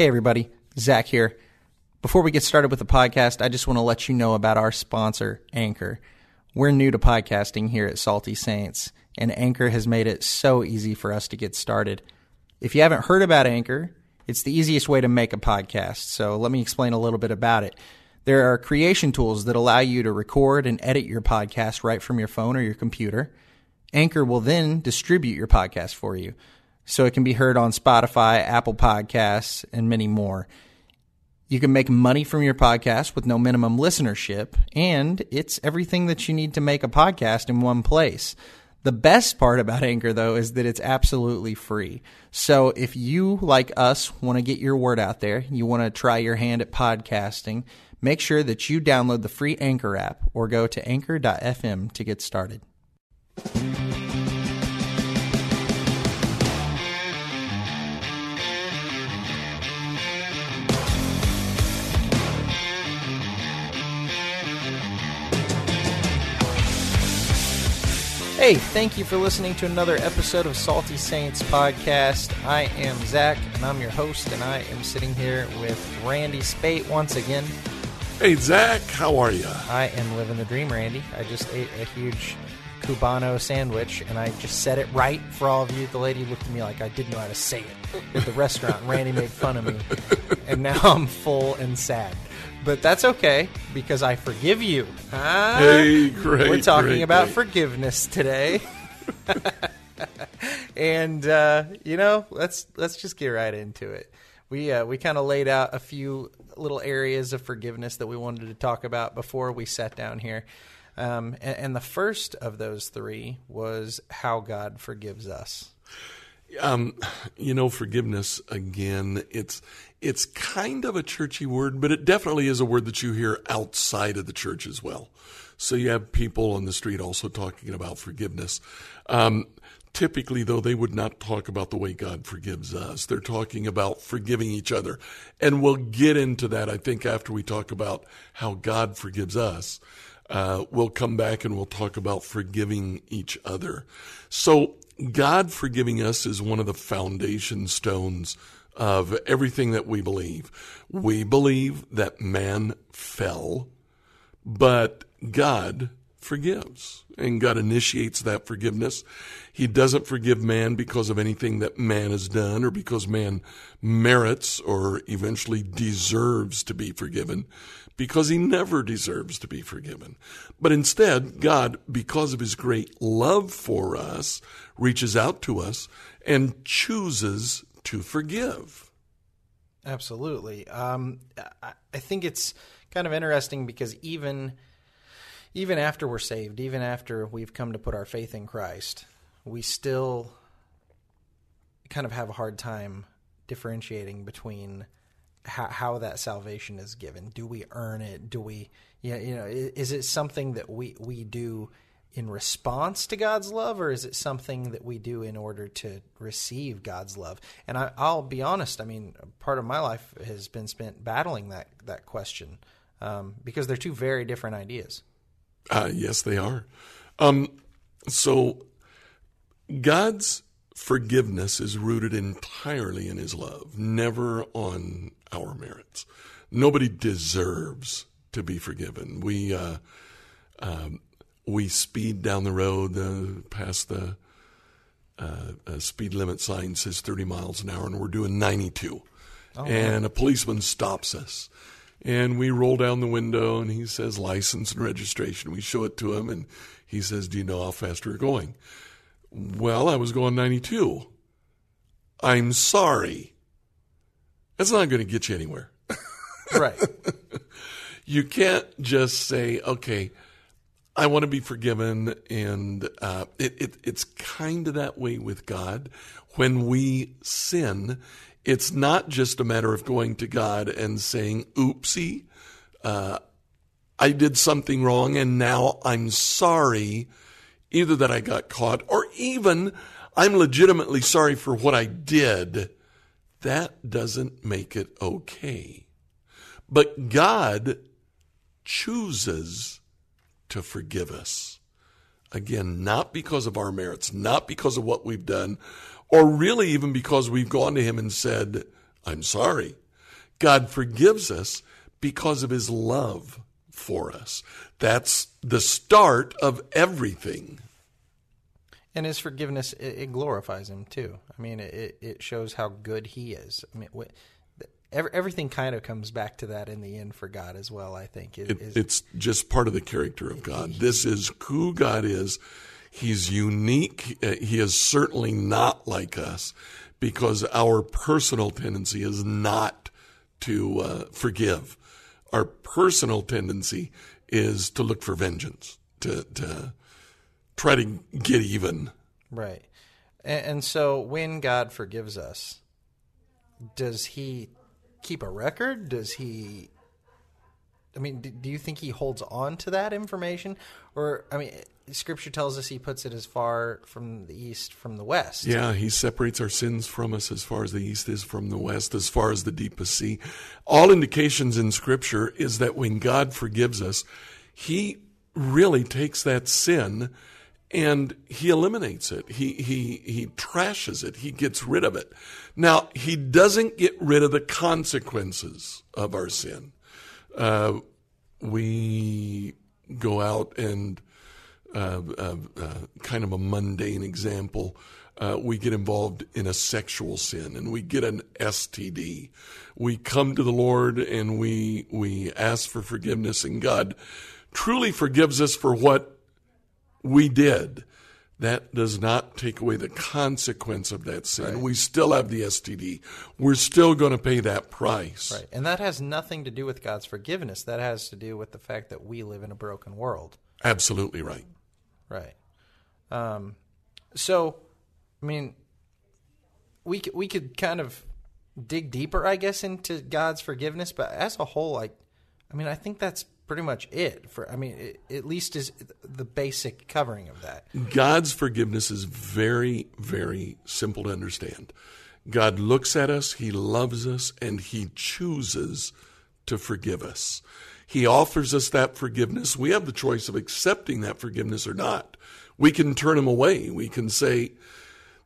Hey, everybody. Zack here. Before we get started with the podcast, I just want to let you know about our sponsor, Anchor. We're new to podcasting here at Salty Saints, and Anchor has made it so easy for us to get started. If you haven't heard about Anchor, it's the easiest way to make a podcast. So let me explain a little bit about it. There are creation tools that allow you to record and edit your podcast right from your phone or your computer. Anchor will then distribute your podcast for you so it can be heard on Spotify, Apple Podcasts, and many more. You can make money from your podcast with no minimum listenership, and it's everything that you need to make a podcast in one place. The best part about Anchor, though, is that it's absolutely free. So if you, like us, want to get your word out there, you want to try your hand at podcasting, make sure that you download the free Anchor app or go to anchor.fm to get started. Hey, thank you for listening to another episode of Salty Saints podcast. I am Zack, and I'm your host, and I am sitting here with Randy Spate once again. Hey, Zack, how are you? I am living the dream, Randy. I just ate a huge Cubano sandwich, and I just said it right for all of you. The lady looked at me like I didn't know how to say it at the restaurant. Randy made fun of me, and now I'm full and sad. But that's okay because I forgive you. Ah, Hey, great. We're talking great, about great. forgiveness today. and uh, you know, let's let's just get right into it. We uh, we kind of laid out a few little areas of forgiveness that we wanted to talk about before we sat down here. Um, and, and the first of those three was how God forgives us. Um, you know, forgiveness again. It's it's kind of a churchy word, but it definitely is a word that you hear outside of the church as well. So you have people on the street also talking about forgiveness. Um, typically, though, they would not talk about the way God forgives us. They're talking about forgiving each other, and we'll get into that. I think after we talk about how God forgives us. Uh, we'll come back and we'll talk about forgiving each other. So, God forgiving us is one of the foundation stones of everything that we believe. We believe that man fell, but God forgives and God initiates that forgiveness. He doesn't forgive man because of anything that man has done or because man merits or eventually deserves to be forgiven because he never deserves to be forgiven. But instead, God, because of his great love for us, reaches out to us and chooses to forgive. Absolutely. Um, I, think it's kind of interesting because even even after we're saved, even after we've come to put our faith in Christ, we still kind of have a hard time differentiating between how, how that salvation is given. Do we earn it? Do we, yeah, you know, is it something that we we do in response to God's love, or is it something that we do in order to receive God's love? And I, I'll be honest. I mean, part of my life has been spent battling that that question um, because they're two very different ideas. Uh, yes, they are. Um, so God's forgiveness is rooted entirely in His love, never on our merits. Nobody deserves to be forgiven. We uh, um, we speed down the road uh, past the uh, uh, speed limit sign says 30 miles an hour, and we're doing 92. and a policeman stops us. And we roll down the window, and he says license and registration. We show it to him, and he says, Do you know how fast we're going? Well, I was going 92. I'm sorry. That's not going to get you anywhere. Right. You can't just say, okay, I want to be forgiven. And uh, it, it, it's kind of that way with God. When we sin, it's not just a matter of going to God and saying, oopsie, uh, I did something wrong and now I'm sorry, either that I got caught or even I'm legitimately sorry for what I did. That doesn't make it okay. But God chooses to forgive us. Again, not because of our merits, not because of what we've done, or really even because we've gone to Him and said, I'm sorry. God forgives us because of his love for us. That's the start of everything. And his forgiveness, it, glorifies him too. I mean, it, it shows how good he is. I mean, every, everything kind of comes back to that in the end for God as well, I think. It, it, it's just part of the character of God. This is who God is. He's unique. Uh, he is certainly not like us because our personal tendency is not to uh, forgive. Our personal tendency is to look for vengeance, to, to try to get even. Right. And, and so when God forgives us, does he keep a record? Does he I mean, do, you think he holds on to that information, or I mean, Scripture tells us he puts it as far from the east from the west. Yeah, he separates our sins from us as far as the east is from the west, as far as the deepest sea. All indications in Scripture is that when God forgives us, he really takes that sin and he eliminates it. He he he trashes it. He gets rid of it. Now he doesn't get rid of the consequences of our sin. Uh, we go out and uh, uh, uh, kind of a mundane example. Uh, we get involved in a sexual sin and we get an STD. We come to the Lord and we we ask for forgiveness, and God truly forgives us for what we did. That does not take away the consequence of that sin. Right. We still have the STD. We're still going to pay that price. Right. And that has nothing to do with God's forgiveness. That has to do with the fact that we live in a broken world. Absolutely right. Right. Um, so, I mean, we we could kind of dig deeper, I guess, into God's forgiveness, but as a whole, like, I mean, I think that's pretty much it. For I mean, it, at least is the basic covering of that. God's forgiveness is very, very simple to understand. God looks at us, He loves us, and He chooses to forgive us. He offers us that forgiveness. We have the choice of accepting that forgiveness or not. We can turn him away. We can say,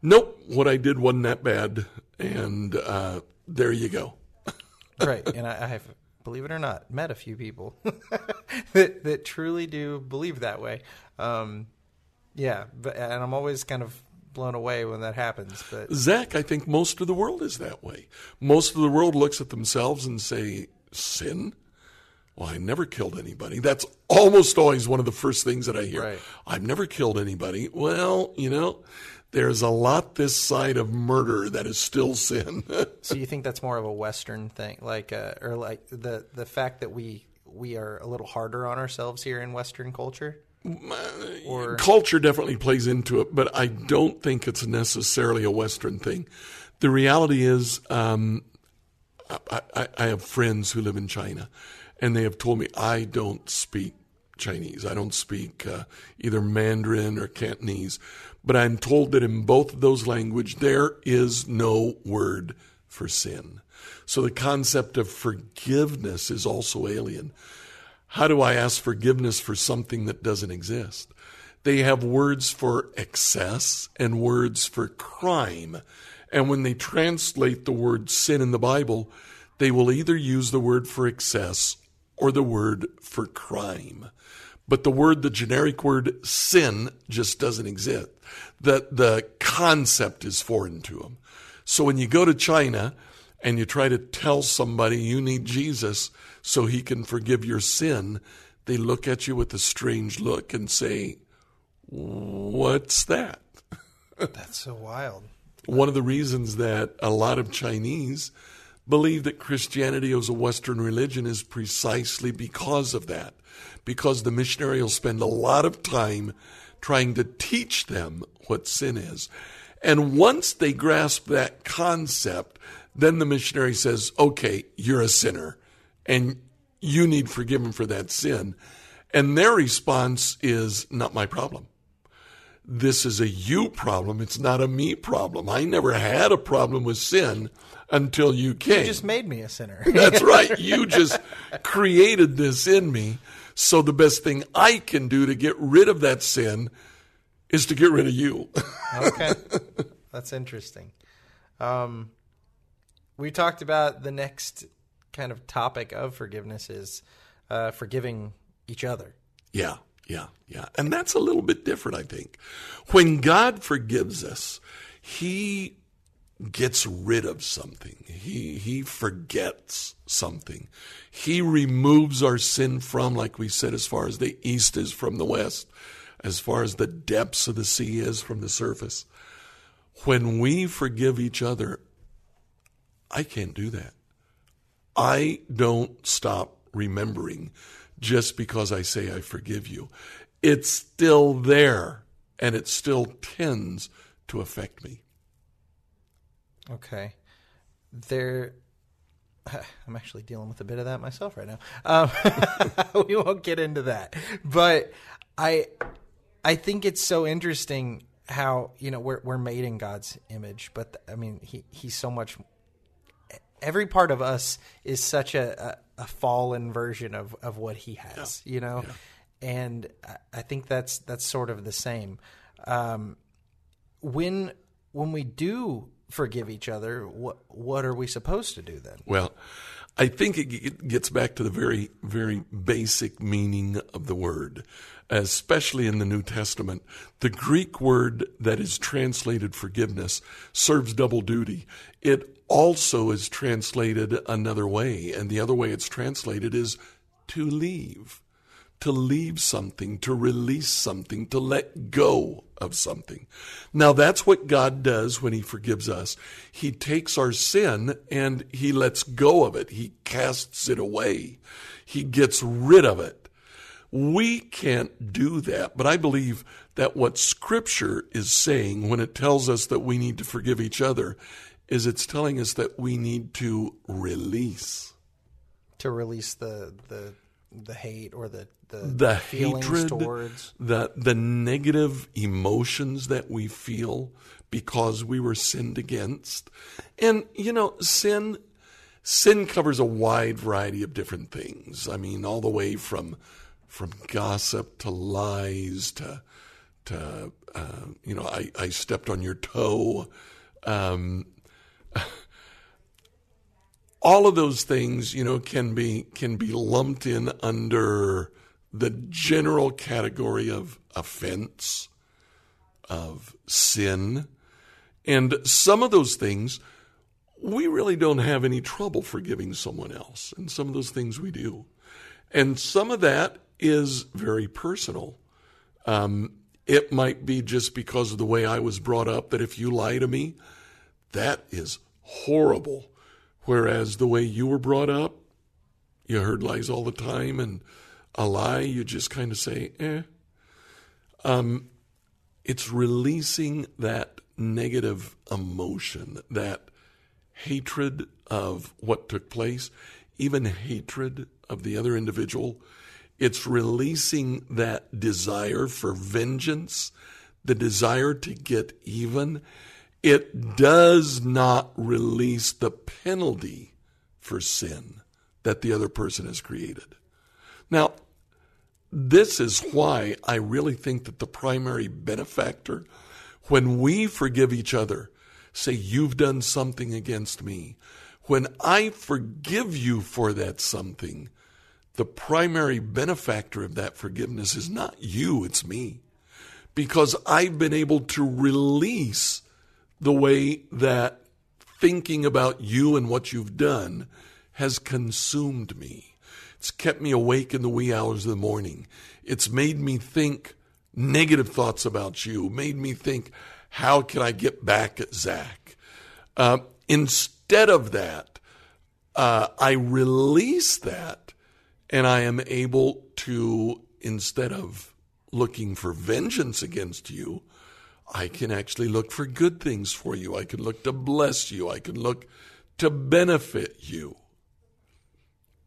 nope, what I did wasn't that bad. And uh, there you go. right. And I, I, have, believe it or not, met a few people that, that truly do believe that way. Um, yeah. But, and I'm always kind of blown away when that happens. But Zack, I think most of the world is that way. Most of the world looks at themselves and say, sin? Well, I never killed anybody. That's almost always one of the first things that I hear. Right. I've never killed anybody. Well, you know, there's a lot this side of murder that is still sin. so you think that's more of a Western thing, like, uh, or like the the fact that we we are a little harder on ourselves here in Western culture? Or culture definitely plays into it, but I don't think it's necessarily a Western thing. The reality is, um, I, I, I have friends who live in China and they have told me I don't speak Chinese. I don't speak uh, either Mandarin or Cantonese, but I'm told that in both of those languages there is no word for sin. So the concept of forgiveness is also alien. How do I ask forgiveness for something that doesn't exist? They have words for excess and words for crime. And when they translate the word sin in the Bible, they will either use the word for excess or the word for crime. But the word, the generic word sin, just doesn't exist. The, the concept is foreign to them. So when you go to China and you try to tell somebody you need Jesus so he can forgive your sin, they look at you with a strange look and say, What's that? That's so wild. One of the reasons that a lot of Chinese believe that Christianity is a Western religion is precisely because of that. Because the missionary will spend a lot of time trying to teach them what sin is. And once they grasp that concept, then the missionary says, okay, you're a sinner and you need forgiveness for that sin. And their response is not my problem. This is a you problem. It's not a me problem. I never had a problem with sin until you came. You just made me a sinner. That's right. You just created this in me. So the best thing I can do to get rid of that sin is to get rid of you. okay. That's interesting. Um, we talked about the next kind of topic of forgiveness is uh, forgiving each other. Yeah, yeah, yeah. And that's a little bit different, I think. When God forgives us, He gets rid of something. He he forgets something. He removes our sin from, like we said, as far as the east is from the west, as far as the depths of the sea is from the surface. When we forgive each other, I can't do that. I don't stop remembering just because I say I forgive you. It's still there and it still tends to affect me. Okay. There, I'm actually dealing with a bit of that myself right now. Um, we won't get into that, but I, I think it's so interesting how you know we're we're made in God's image, but I mean he he's so much. Every part of us is such a, a, a fallen version of, of what he has, yeah. you know, yeah. and I think that's that's sort of the same. Um, when when we do forgive each other, what what are we supposed to do then? Well, I think it gets back to the very very basic meaning of the word, especially in the New Testament. The Greek word that is translated forgiveness serves double duty. It also is translated another way, and the other way it's translated is to leave to leave something, to release something, to let go of something. Now that's what God does when He forgives us. He takes our sin and He lets go of it. He casts it away. He gets rid of it. We can't do that, but I believe that what Scripture is saying when it tells us that we need to forgive each other is it's telling us that we need to release. To release the, the the hate or the the, the hatred towards the the negative emotions that we feel because we were sinned against. And you know sin sin covers a wide variety of different things. I mean all the way from from gossip to lies to to uh, you know I, I stepped on your toe. Um, all of those things, you know, can be can be lumped in under the general category of offense, of sin. And some of those things we really don't have any trouble forgiving someone else. And some of those things we do. And some of that is very personal. Um, it might be just because of the way I was brought up that if you lie to me, that is horrible. Whereas the way you were brought up, you heard lies all the time, and a lie, you just kind of say, eh. Um, it's releasing that negative emotion, that hatred of what took place, even hatred of the other individual. It's releasing that desire for vengeance, the desire to get even, it does not release the penalty for sin that the other person has created. Now, this is why I really think that the primary benefactor, when we forgive each other, say, You've done something against me, when I forgive you for that something, the primary benefactor of that forgiveness is not you, it's me. Because I've been able to release the way that thinking about you and what you've done has consumed me. It's kept me awake in the wee hours of the morning. It's made me think negative thoughts about you, made me think, how can I get back at Zack? Uh, instead of that, uh, I release that and I am able to, instead of looking for vengeance against you, I can actually look for good things for you. I can look to bless you. I can look to benefit you.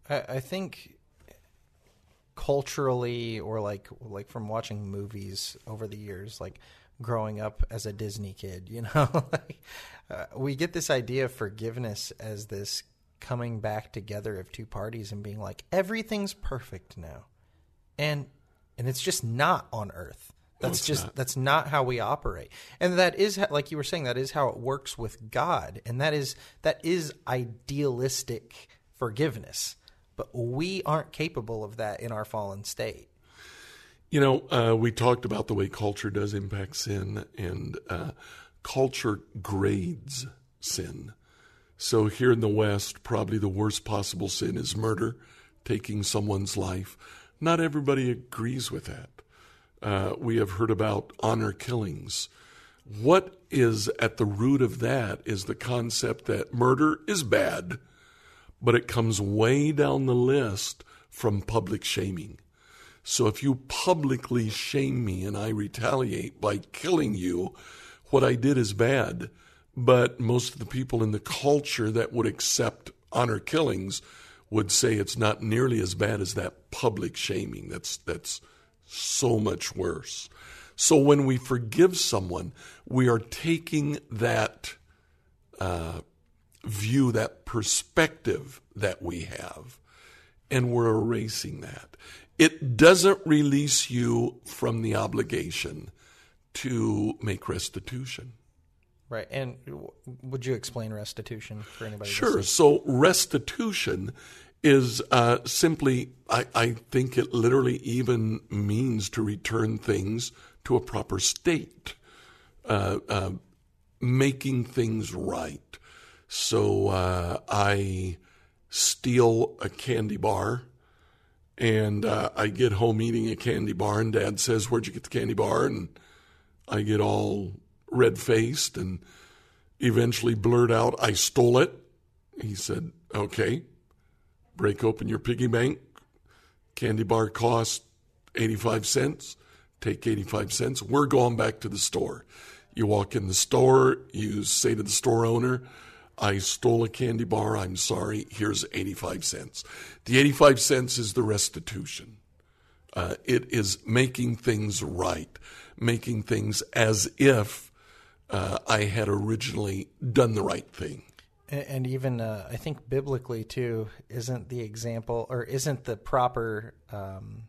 I, I think culturally, or like like from watching movies over the years, like growing up as a Disney kid, you know, like, uh, we get this idea of forgiveness as this coming back together of two parties and being like everything's perfect now, and and it's just not on Earth. That's no, just not. that's not how we operate. And that is like you were saying that is how it works with God. And that is that is idealistic forgiveness, but we aren't capable of that in our fallen state. You know, uh, we talked about the way culture does impact sin, and uh, culture grades sin. So here in the West, probably the worst possible sin is murder, taking someone's life. Not everybody agrees with that. Uh, we have heard about honor killings. What is at the root of that is the concept that murder is bad, but it comes way down the list from public shaming. So if you publicly shame me and I retaliate by killing you, what I did is bad. But most of the people in the culture that would accept honor killings would say it's not nearly as bad as that public shaming. That's that's so much worse. So when we forgive someone, we are taking that uh, view, that perspective that we have, and we're erasing that. It doesn't release you from the obligation to make restitution. Right. And would you explain restitution for anybody? Sure. So, restitution is uh, simply, I, I, think it literally even means to return things to a proper state, uh, uh, making things right. So, uh, I steal a candy bar and uh, I get home eating a candy bar, and Dad says, "Where'd you get the candy bar?" And I get all red faced and eventually blurt out, "I stole it." He said, "Okay, break open your piggy bank. Candy bar cost eighty-five cents. Take eighty-five cents. We're going back to the store." You walk in the store, you say to the store owner, I stole a candy bar. I'm sorry. Here's 85 cents. The 85 cents is the restitution. Uh, it is making things right, making things as if uh, I had originally done the right thing. And, even uh, I think biblically too isn't the example or isn't the proper um,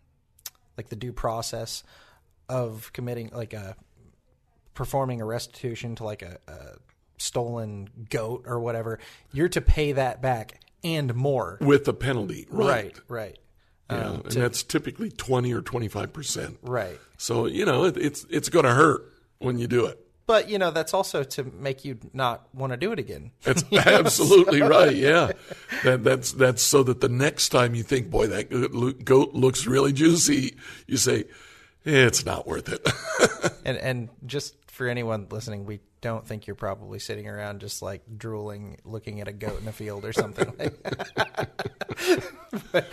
like the due process of committing like a performing a restitution to like a, a stolen goat or whatever, you're to pay that back and more with a penalty. Right, right. right. Yeah, um, and to, that's typically twenty or twenty five percent. Right. So you know it, it's it's going to hurt when you do it. But you know that's also to make you not want to do it again. That's absolutely right. Yeah, that, that's that's so that the next time you think, boy, that goat looks really juicy, you say, eh, it's not worth it. and and just for anyone listening, we don't think you're probably sitting around just like drooling, looking at a goat in a field or something. but,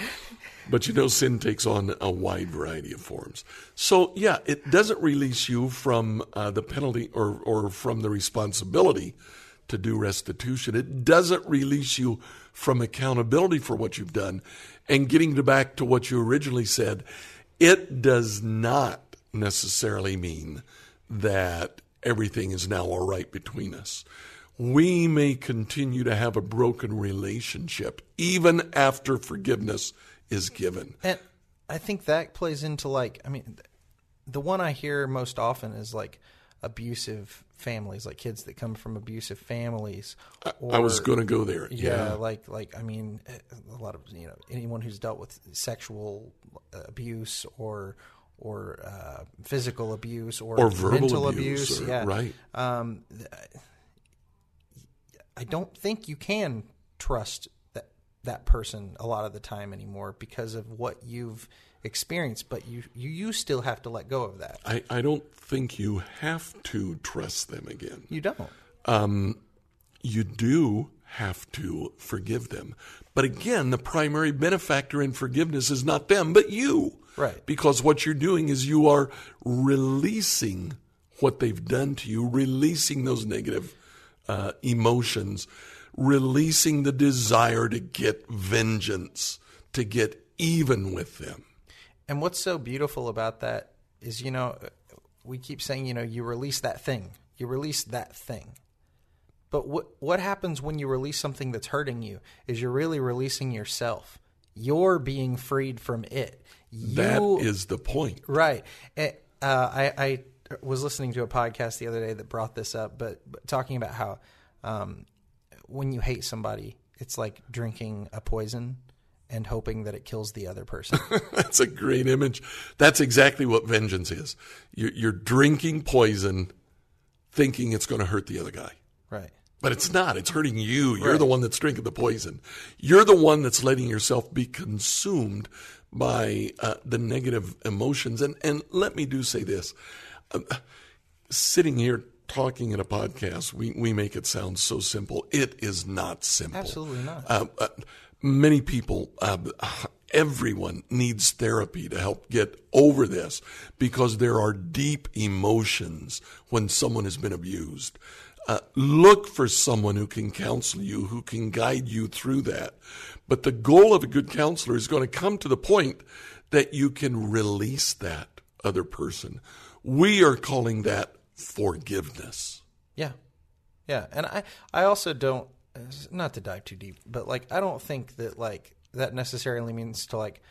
but you know, sin takes on a wide variety of forms. So, yeah, it doesn't release you from uh, the penalty or, or from the responsibility to do restitution. It doesn't release you from accountability for what you've done. And getting back to what you originally said, it does not necessarily mean that everything is now all right between us. We may continue to have a broken relationship even after forgiveness is given. And I think that plays into like, I mean, the one I hear most often is like abusive families, like kids that come from abusive families. Or, I was going to go there. Yeah, yeah, like like I mean, a lot of you know anyone who's dealt with sexual abuse or or uh, physical abuse or, or mental abuse. abuse. Or, yeah, right. Um, I don't think you can trust that person a lot of the time anymore because of what you've experienced. But you you, you still have to let go of that. I, I don't think you have to trust them again. You don't. Um, you do have to forgive them. But again, the primary benefactor in forgiveness is not them, but you. Right. Because what you're doing is you are releasing what they've done to you, releasing those negative uh, emotions, releasing the desire to get vengeance, to get even with them. And what's so beautiful about that is, you know, we keep saying, you know, you release that thing, you release that thing. But what what happens when you release something that's hurting you is you're really releasing yourself. You're being freed from it. You, that is the point, right? uh, I, I was listening to a podcast the other day that brought this up, but, but talking about how um, when you hate somebody, it's like drinking a poison and hoping that it kills the other person. That's a great image. That's exactly what vengeance is. You're, you're drinking poison, thinking it's going to hurt the other guy. right. But it's not. It's hurting you. You're Right. the one that's drinking the poison. You're the one that's letting yourself be consumed by uh, the negative emotions. And and let me do say this: Uh, sitting here talking in a podcast, we we make it sound so simple. It is not simple. Absolutely not. Uh, uh, many people, uh, everyone needs therapy to help get over this because there are deep emotions when someone has been abused. Uh, look for someone who can counsel you, who can guide you through that. But the goal of a good counselor is going to come to the point that you can release that other person. We are calling that forgiveness. Yeah. Yeah. And I, I also don't, not to dive too deep, but like, I don't think that like that necessarily means to like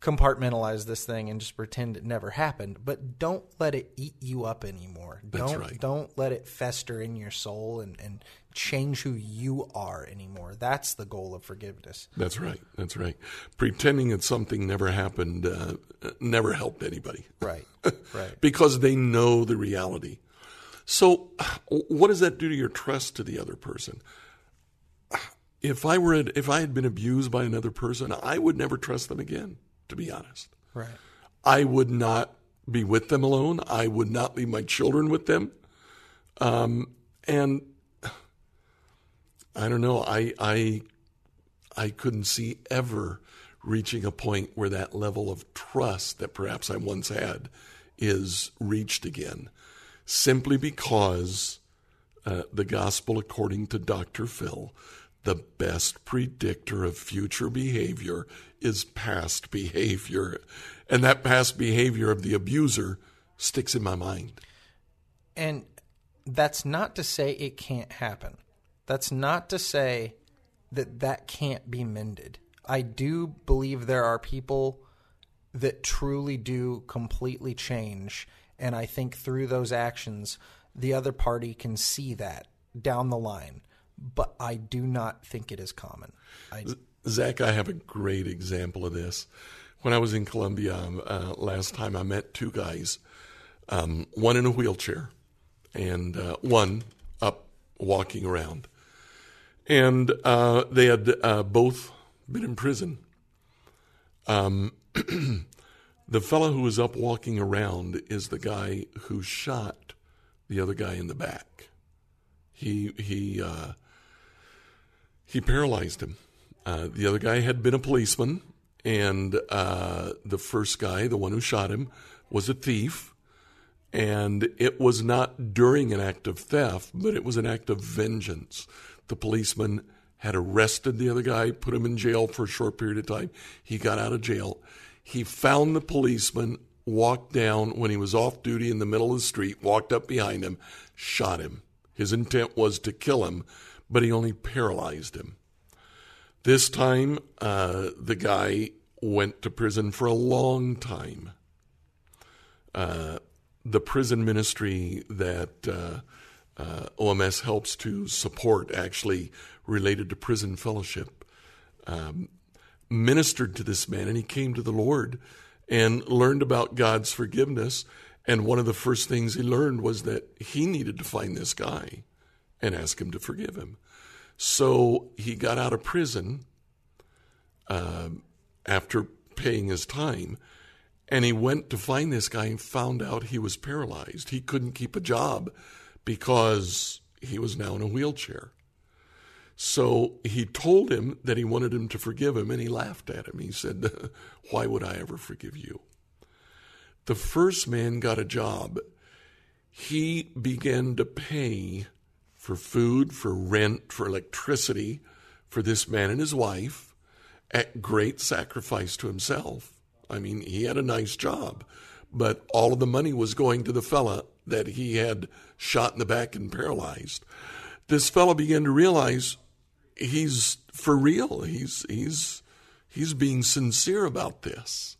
compartmentalize this thing and just pretend it never happened, but don't let it eat you up anymore. That's don't, right. don't let it fester in your soul and, and change who you are anymore. That's the goal of forgiveness. That's right. That's right. Pretending that something never happened uh, never helped anybody Right. right. because they know the reality. So, what does that do to your trust to the other person? If I were if I had been abused by another person, I would never trust them again. To be honest, Right. I would not be with them alone. I would not leave my children with them. Um, and I don't know. I I I couldn't see ever reaching a point where that level of trust that perhaps I once had is reached again, simply because uh, the gospel, according to Dr. Phil, the best predictor of future behavior is past behavior. And that past behavior of the abuser sticks in my mind. And that's not to say it can't happen. That's not to say that that can't be mended. I do believe there are people that truly do completely change. And I think through those actions, the other party can see that down the line. But I do not think it is common. I, Zack, I have a great example of this. When I was in Colombia um, uh, last time, I met two guys, um, one in a wheelchair and uh, one up walking around. And uh, they had uh, both been in prison. Um, the fellow who was up walking around is the guy who shot the other guy in the back. He he uh, he paralyzed him. Uh, the other guy had been a policeman, and uh, the first guy, the one who shot him, was a thief. And it was not during an act of theft, but it was an act of vengeance. The policeman had arrested the other guy, put him in jail for a short period of time. He got out of jail. He found the policeman, walked down when he was off duty in the middle of the street, walked up behind him, shot him. His intent was to kill him, but he only paralyzed him. This time, uh, the guy went to prison for a long time. Uh, the prison ministry that uh, uh, OMS helps to support, actually related to prison fellowship, um, ministered to this man, and he came to the Lord and learned about God's forgiveness. And one of the first things he learned was that he needed to find this guy and ask him to forgive him. So he got out of prison um, after paying his time, and he went to find this guy and found out he was paralyzed. He couldn't keep a job because he was now in a wheelchair. So he told him that he wanted him to forgive him, and he laughed at him. He said, Why would I ever forgive you? The first man got a job. He began to pay for food, for rent, for electricity for this man and his wife at great sacrifice to himself. I mean, he had a nice job, but all of the money was going to the fella that he had shot in the back and paralyzed. This fella began to realize he's for real. He's he's he's being sincere about this.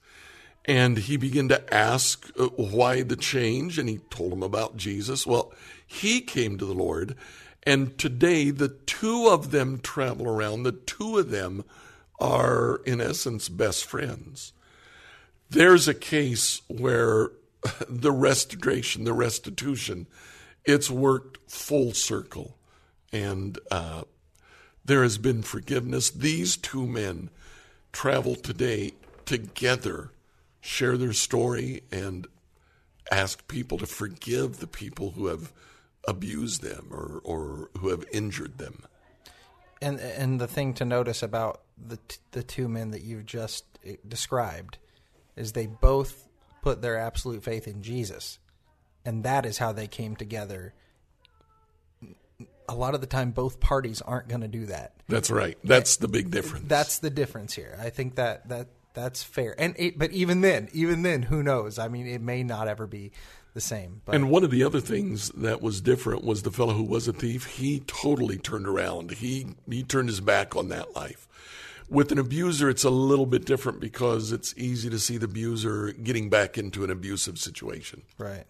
And he began to ask uh, why the change, and he told him about Jesus. Well, he came to the Lord, And today, the two of them travel around. The two of them are, in essence, best friends. There's a case where the restoration, the restitution, it's worked full circle. And uh, there has been forgiveness. These two men travel today together, share their story, and ask people to forgive the people who have abused them or, or who have injured them. And and the thing to notice about the the two men that you've just eh, described is they both put their absolute faith in Jesus, and that is how they came together. A lot of the time, both parties aren't going to do that. That's right. That's the big difference. That's the difference here. I think that that that's fair. And it, but even then, even then, who knows? I mean, it may not ever be the same. But. And one of the other things that was different was the fellow who was a thief. He totally turned around. He he turned his back on that life. With an abuser, it's a little bit different because it's easy to see the abuser getting back into an abusive situation. Right,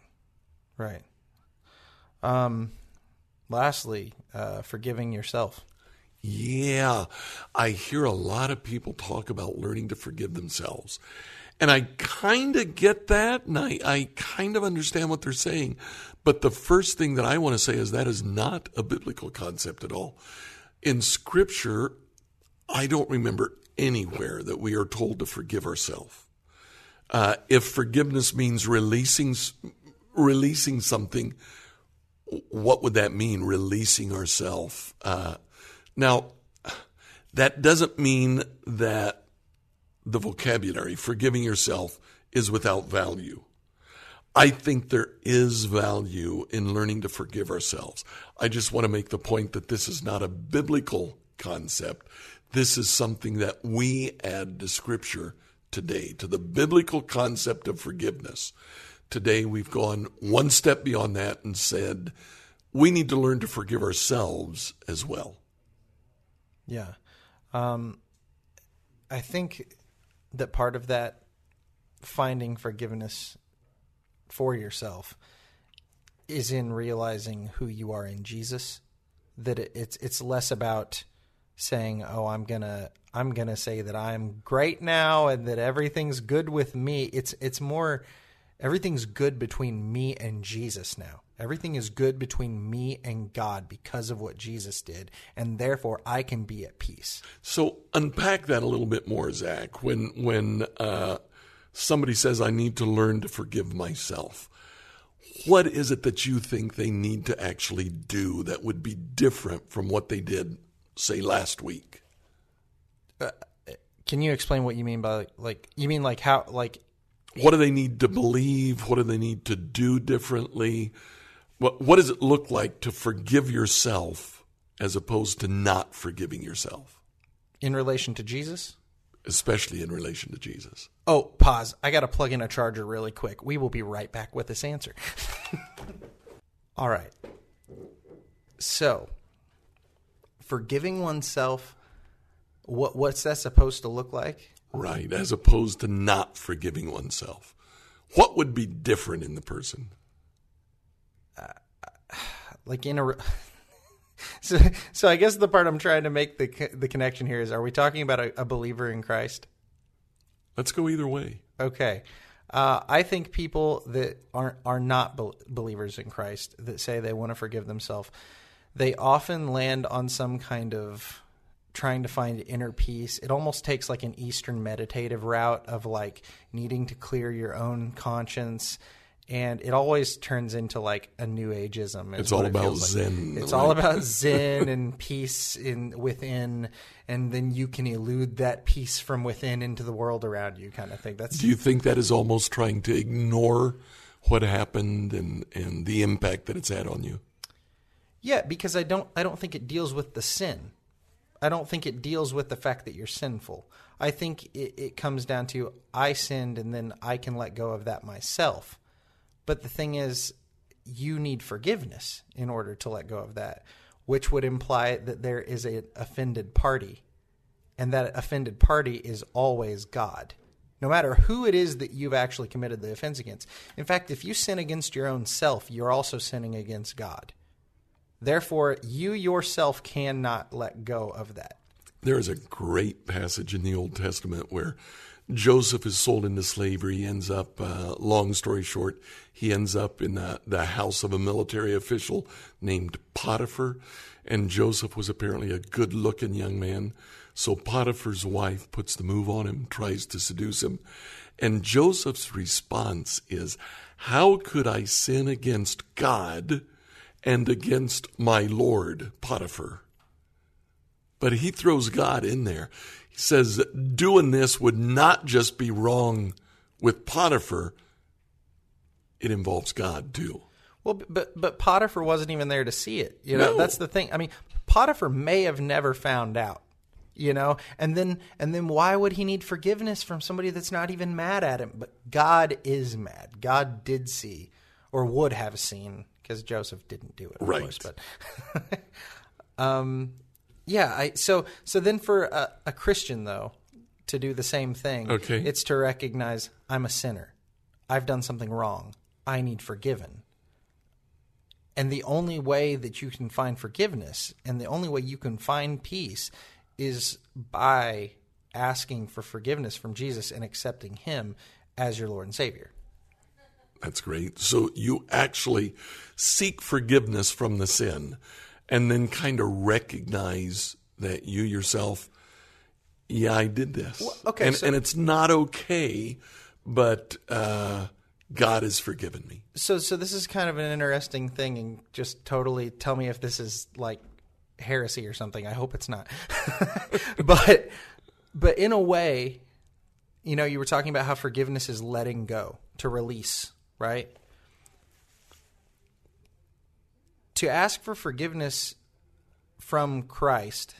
right. Um, lastly, uh, forgiving yourself. Yeah, I hear a lot of people talk about learning to forgive themselves. And I kind of get that, and I, I kind of understand what they're saying. But the first thing that I want to say is that is not a biblical concept at all. In Scripture, I don't remember anywhere that we are told to forgive ourselves. Uh, if forgiveness means releasing releasing something, what would that mean? Releasing ourselves. Uh, now, that doesn't mean that the vocabulary, forgiving yourself, is without value. I think there is value in learning to forgive ourselves. I just want to make the point that this is not a biblical concept. This is something that we add to Scripture today, to the biblical concept of forgiveness. Today, we've gone one step beyond that and said we need to learn to forgive ourselves as well. Yeah. Um, I think that part of that finding forgiveness for yourself is in realizing who you are in Jesus. That it, it's it's less about saying, "Oh, I'm gonna I'm gonna say that I'm great now and that everything's good with me." It's it's more everything's good between me and Jesus now. Everything is good between me and God because of what Jesus did, and therefore I can be at peace. So unpack that a little bit more, Zack. When when uh, somebody says I need to learn to forgive myself, what is it that you think they need to actually do that would be different from what they did, say, last week? Uh, can you explain what you mean by like you mean like how like what do they need to believe? What do they need to do differently? What, what does it look like to forgive yourself as opposed to not forgiving yourself? In relation to Jesus? Especially in relation to Jesus. Oh, pause. I got to plug in a charger really quick. We will be right back with this answer. All right. So, forgiving oneself, what, what's that supposed to look like? Right, as opposed to not forgiving oneself. What would be different in the person? like in a so so I guess the part I'm trying to make the the connection here is: Are we talking about a, a believer in Christ? Let's go either way. Okay. Uh, I think people that aren't are not be- believers in Christ that say they want to forgive themselves, they often land on some kind of trying to find inner peace. It almost takes like an Eastern meditative route of like needing to clear your own conscience and it always turns into like a new ageism. It's all it about Zen. It's all about Zen and peace in within, and then you can elude that peace from within into the world around you, kind of thing. That's. Do you think that is almost trying to ignore what happened and and the impact that it's had on you? Yeah, because I don't I don't think it deals with the sin. I don't think it deals with the fact that you're sinful. I think it, it comes down to I sinned and then I can let go of that myself but the thing is, you need forgiveness in order to let go of that, which would imply that there is an offended party. And that offended party is always God, no matter who it is that you've actually committed the offense against. In fact, if you sin against your own self, you're also sinning against God. Therefore, you yourself cannot let go of that. There is a great passage in the Old Testament where Joseph is sold into slavery. He ends up, uh, long story short, he ends up in the, the house of a military official named Potiphar. And Joseph was apparently a good looking young man. So Potiphar's wife puts the move on him, tries to seduce him. And Joseph's response is, How could I sin against God and against my Lord, Potiphar? But he throws God in there. He says that doing this would not just be wrong with Potiphar, it involves God too. Well, but but Potiphar wasn't even there to see it. You know, No. that's the thing. I mean, Potiphar may have never found out. You know, and then and then why would he need forgiveness from somebody that's not even mad at him? But God is mad. God did see, or would have seen, because Joseph didn't do it, of Right. course. But um, yeah. I so so then for a, a Christian though to do the same thing, Okay. it's to recognize I'm a sinner. I've done something wrong. I need forgiven. And the only way that you can find forgiveness and the only way you can find peace is by asking for forgiveness from Jesus and accepting him as your Lord and Savior. That's great. So you actually seek forgiveness from the sin and then kind of recognize that you yourself, yeah, I did this. okay, And, so- and it's not okay, but uh, God has forgiven me. So so this is kind of an interesting thing and just totally tell me if this is like heresy or something. I hope it's not. but but in a way, you know, you were talking about how forgiveness is letting go, to release, right? To ask for forgiveness from Christ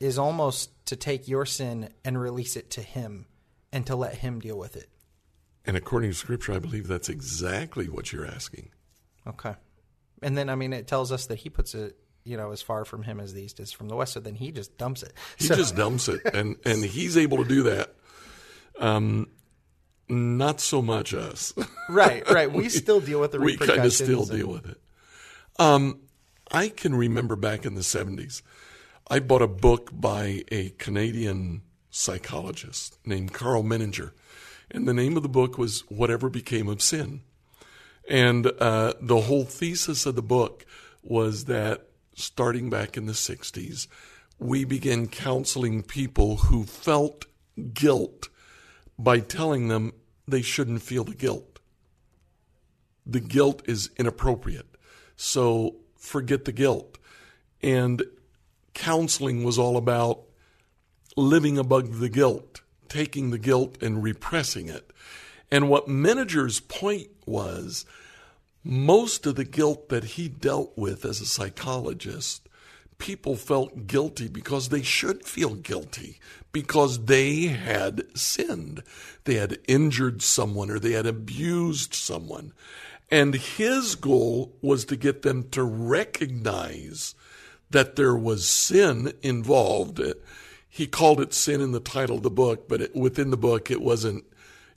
is almost to take your sin and release it to him and to let him deal with it. And according to Scripture, I believe that's exactly what you're asking. Okay. And then I mean it tells us that he puts it, you know, as far from him as the east is from the west, so then he just dumps it. He So- just dumps it, and and he's able to do that. Um, not so much us. right, right. We, still deal with the we repercussions. kind of still and- deal with it. Um, I can remember back in the seventies, I bought a book by a Canadian psychologist named Karl Menninger, and the name of the book was "Whatever Became of Sin." And uh, the whole thesis of the book was that starting back in the 60s, we began counseling people who felt guilt by telling them they shouldn't feel the guilt. The guilt is inappropriate. So forget the guilt. And counseling was all about living above the guilt, taking the guilt and repressing it. And what Menninger's point was most of the guilt that he dealt with as a psychologist, people felt guilty because they should feel guilty because they had sinned. They had injured someone or they had abused someone. And his goal was to get them to recognize that there was sin involved. He called it sin in the title of the book, but it, within the book, it wasn't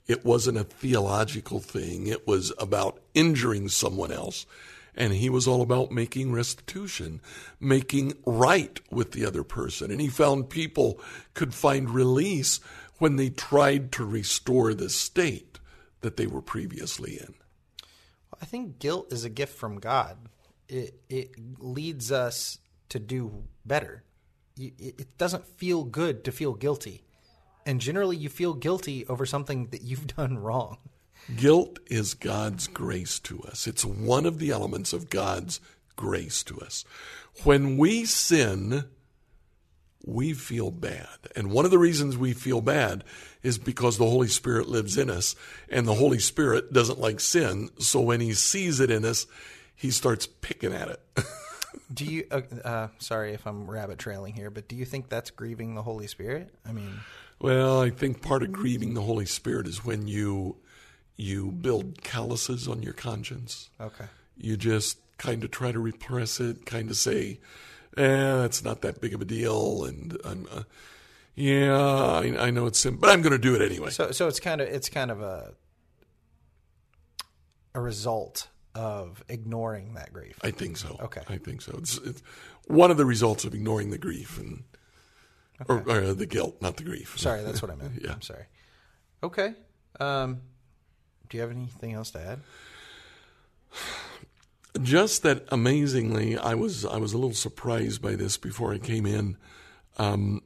it wasn't a theological thing. It was about injuring someone else. And he was all about making restitution, making right with the other person. And he found people could find release when they tried to restore the state that they were previously in. I think guilt is a gift from God. It it leads us to do better. It doesn't feel good to feel guilty, and generally you feel guilty over something that you've done wrong. Guilt is God's grace to us. It's one of the elements of God's grace to us. When we sin, we feel bad. And one of the reasons we feel bad is because the Holy Spirit lives in us, and the Holy Spirit doesn't like sin. So when he sees it in us, he starts picking at it. Do you? Uh, uh, sorry if I'm rabbit trailing here, but do you think that's grieving the Holy Spirit? I mean, well, I think part of grieving the Holy Spirit is when you you build calluses on your conscience. okay. you just kind of try to repress it, kind of say, "Eh, that's not that big of a deal," and I'm, uh, yeah, I, I know it's simple, but I'm going to do it anyway. So so it's kind of it's kind of a a result of ignoring that grief. I think so. Okay. I think so. It's, it's one of the results of ignoring the grief and or, or the guilt, not the grief. Sorry, that's what I meant. Yeah. I'm sorry. Okay. Um, do you have anything else to add? Just that amazingly, I was I was a little surprised by this before I came in. Um,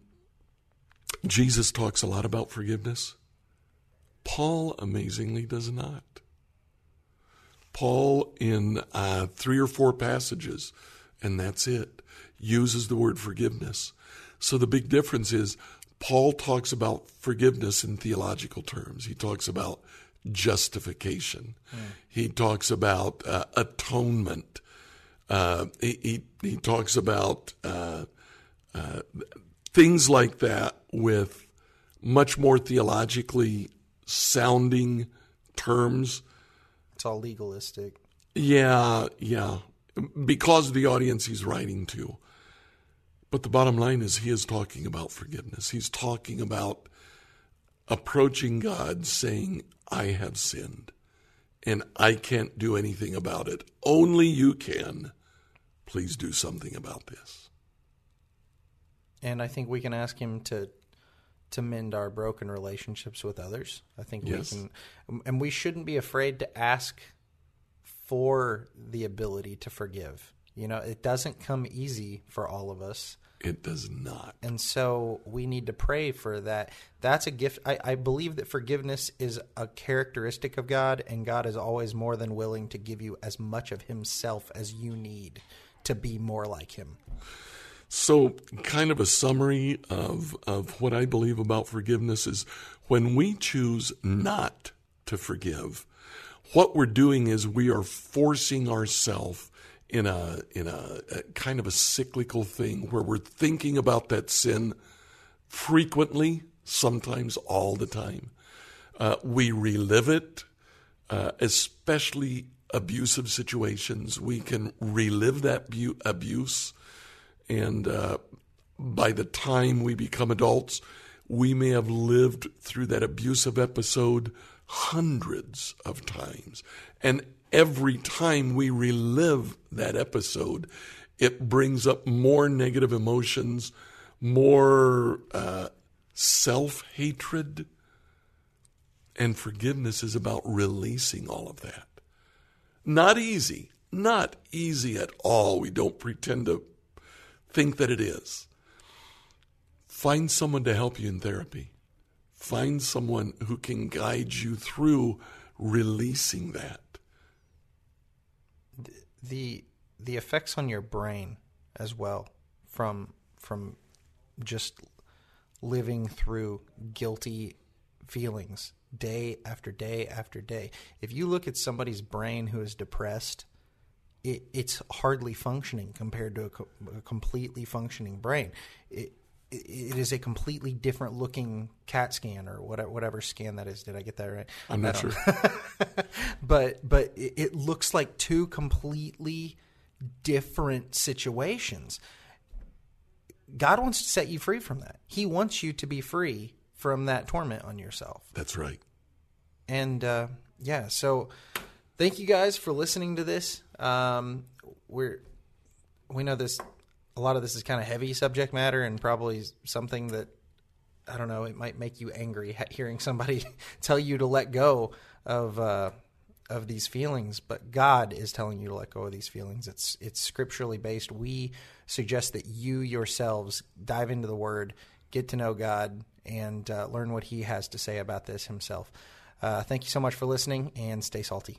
Jesus talks a lot about forgiveness. Paul amazingly does not. Paul, in uh, three or four passages, and that's it, uses the word forgiveness. So the big difference is Paul talks about forgiveness in theological terms. He talks about justification. Mm. He talks about uh, atonement. Uh, he, he, he talks about uh, uh things like that with much more theologically sounding terms. It's all legalistic. Yeah, yeah. Because of the audience he's writing to. But the bottom line is he is talking about forgiveness. He's talking about approaching God saying, I have sinned and I can't do anything about it. Only you can. Please do something about this. And I think we can ask him to to mend our broken relationships with others. I think yes. we can and we shouldn't be afraid to ask for the ability to forgive. You know, it doesn't come easy for all of us. It does not. And so we need to pray for that. That's a gift. I, I, believe that forgiveness is a characteristic of God, and God is always more than willing to give you as much of Himself as you need to be more like Him. So, kind of a summary of, of what I believe about forgiveness is when we choose not to forgive, what we're doing is we are forcing ourselves in a in a, a, kind of a cyclical thing where we're thinking about that sin frequently, sometimes all the time. Uh, we relive it, uh, especially abusive situations. We can relive that bu- abuse, and uh, by the time we become adults, we may have lived through that abusive episode hundreds of times. And every time we relive that episode, it brings up more negative emotions, more uh, self hatred. And forgiveness is about releasing all of that. Not easy, not easy at all. We don't pretend to think that it is. Find someone to help you in therapy. Find someone who can guide you through releasing that the the effects on your brain as well from from just living through guilty feelings day after day after day. If you look at somebody's brain who is depressed, it, it's hardly functioning compared to a, co- a completely functioning brain. It, it is a completely different looking CAT scan or whatever, whatever scan that is. Did I get that right? I'm not sure. but but it looks like two completely different situations. God wants to set you free from that. He wants you to be free from that torment on yourself. That's right. And uh, yeah, so thank you guys for listening to this. Um, we're we know this a lot of this is kind of heavy subject matter and probably something that I don't know. It might make you angry hearing somebody tell you to let go of uh, of these feelings, but God is telling you to let go of these feelings. It's it's scripturally based. We suggest that you yourselves dive into the Word, get to know God, and uh, learn what He has to say about this Himself. Uh, thank you so much for listening, and stay salty.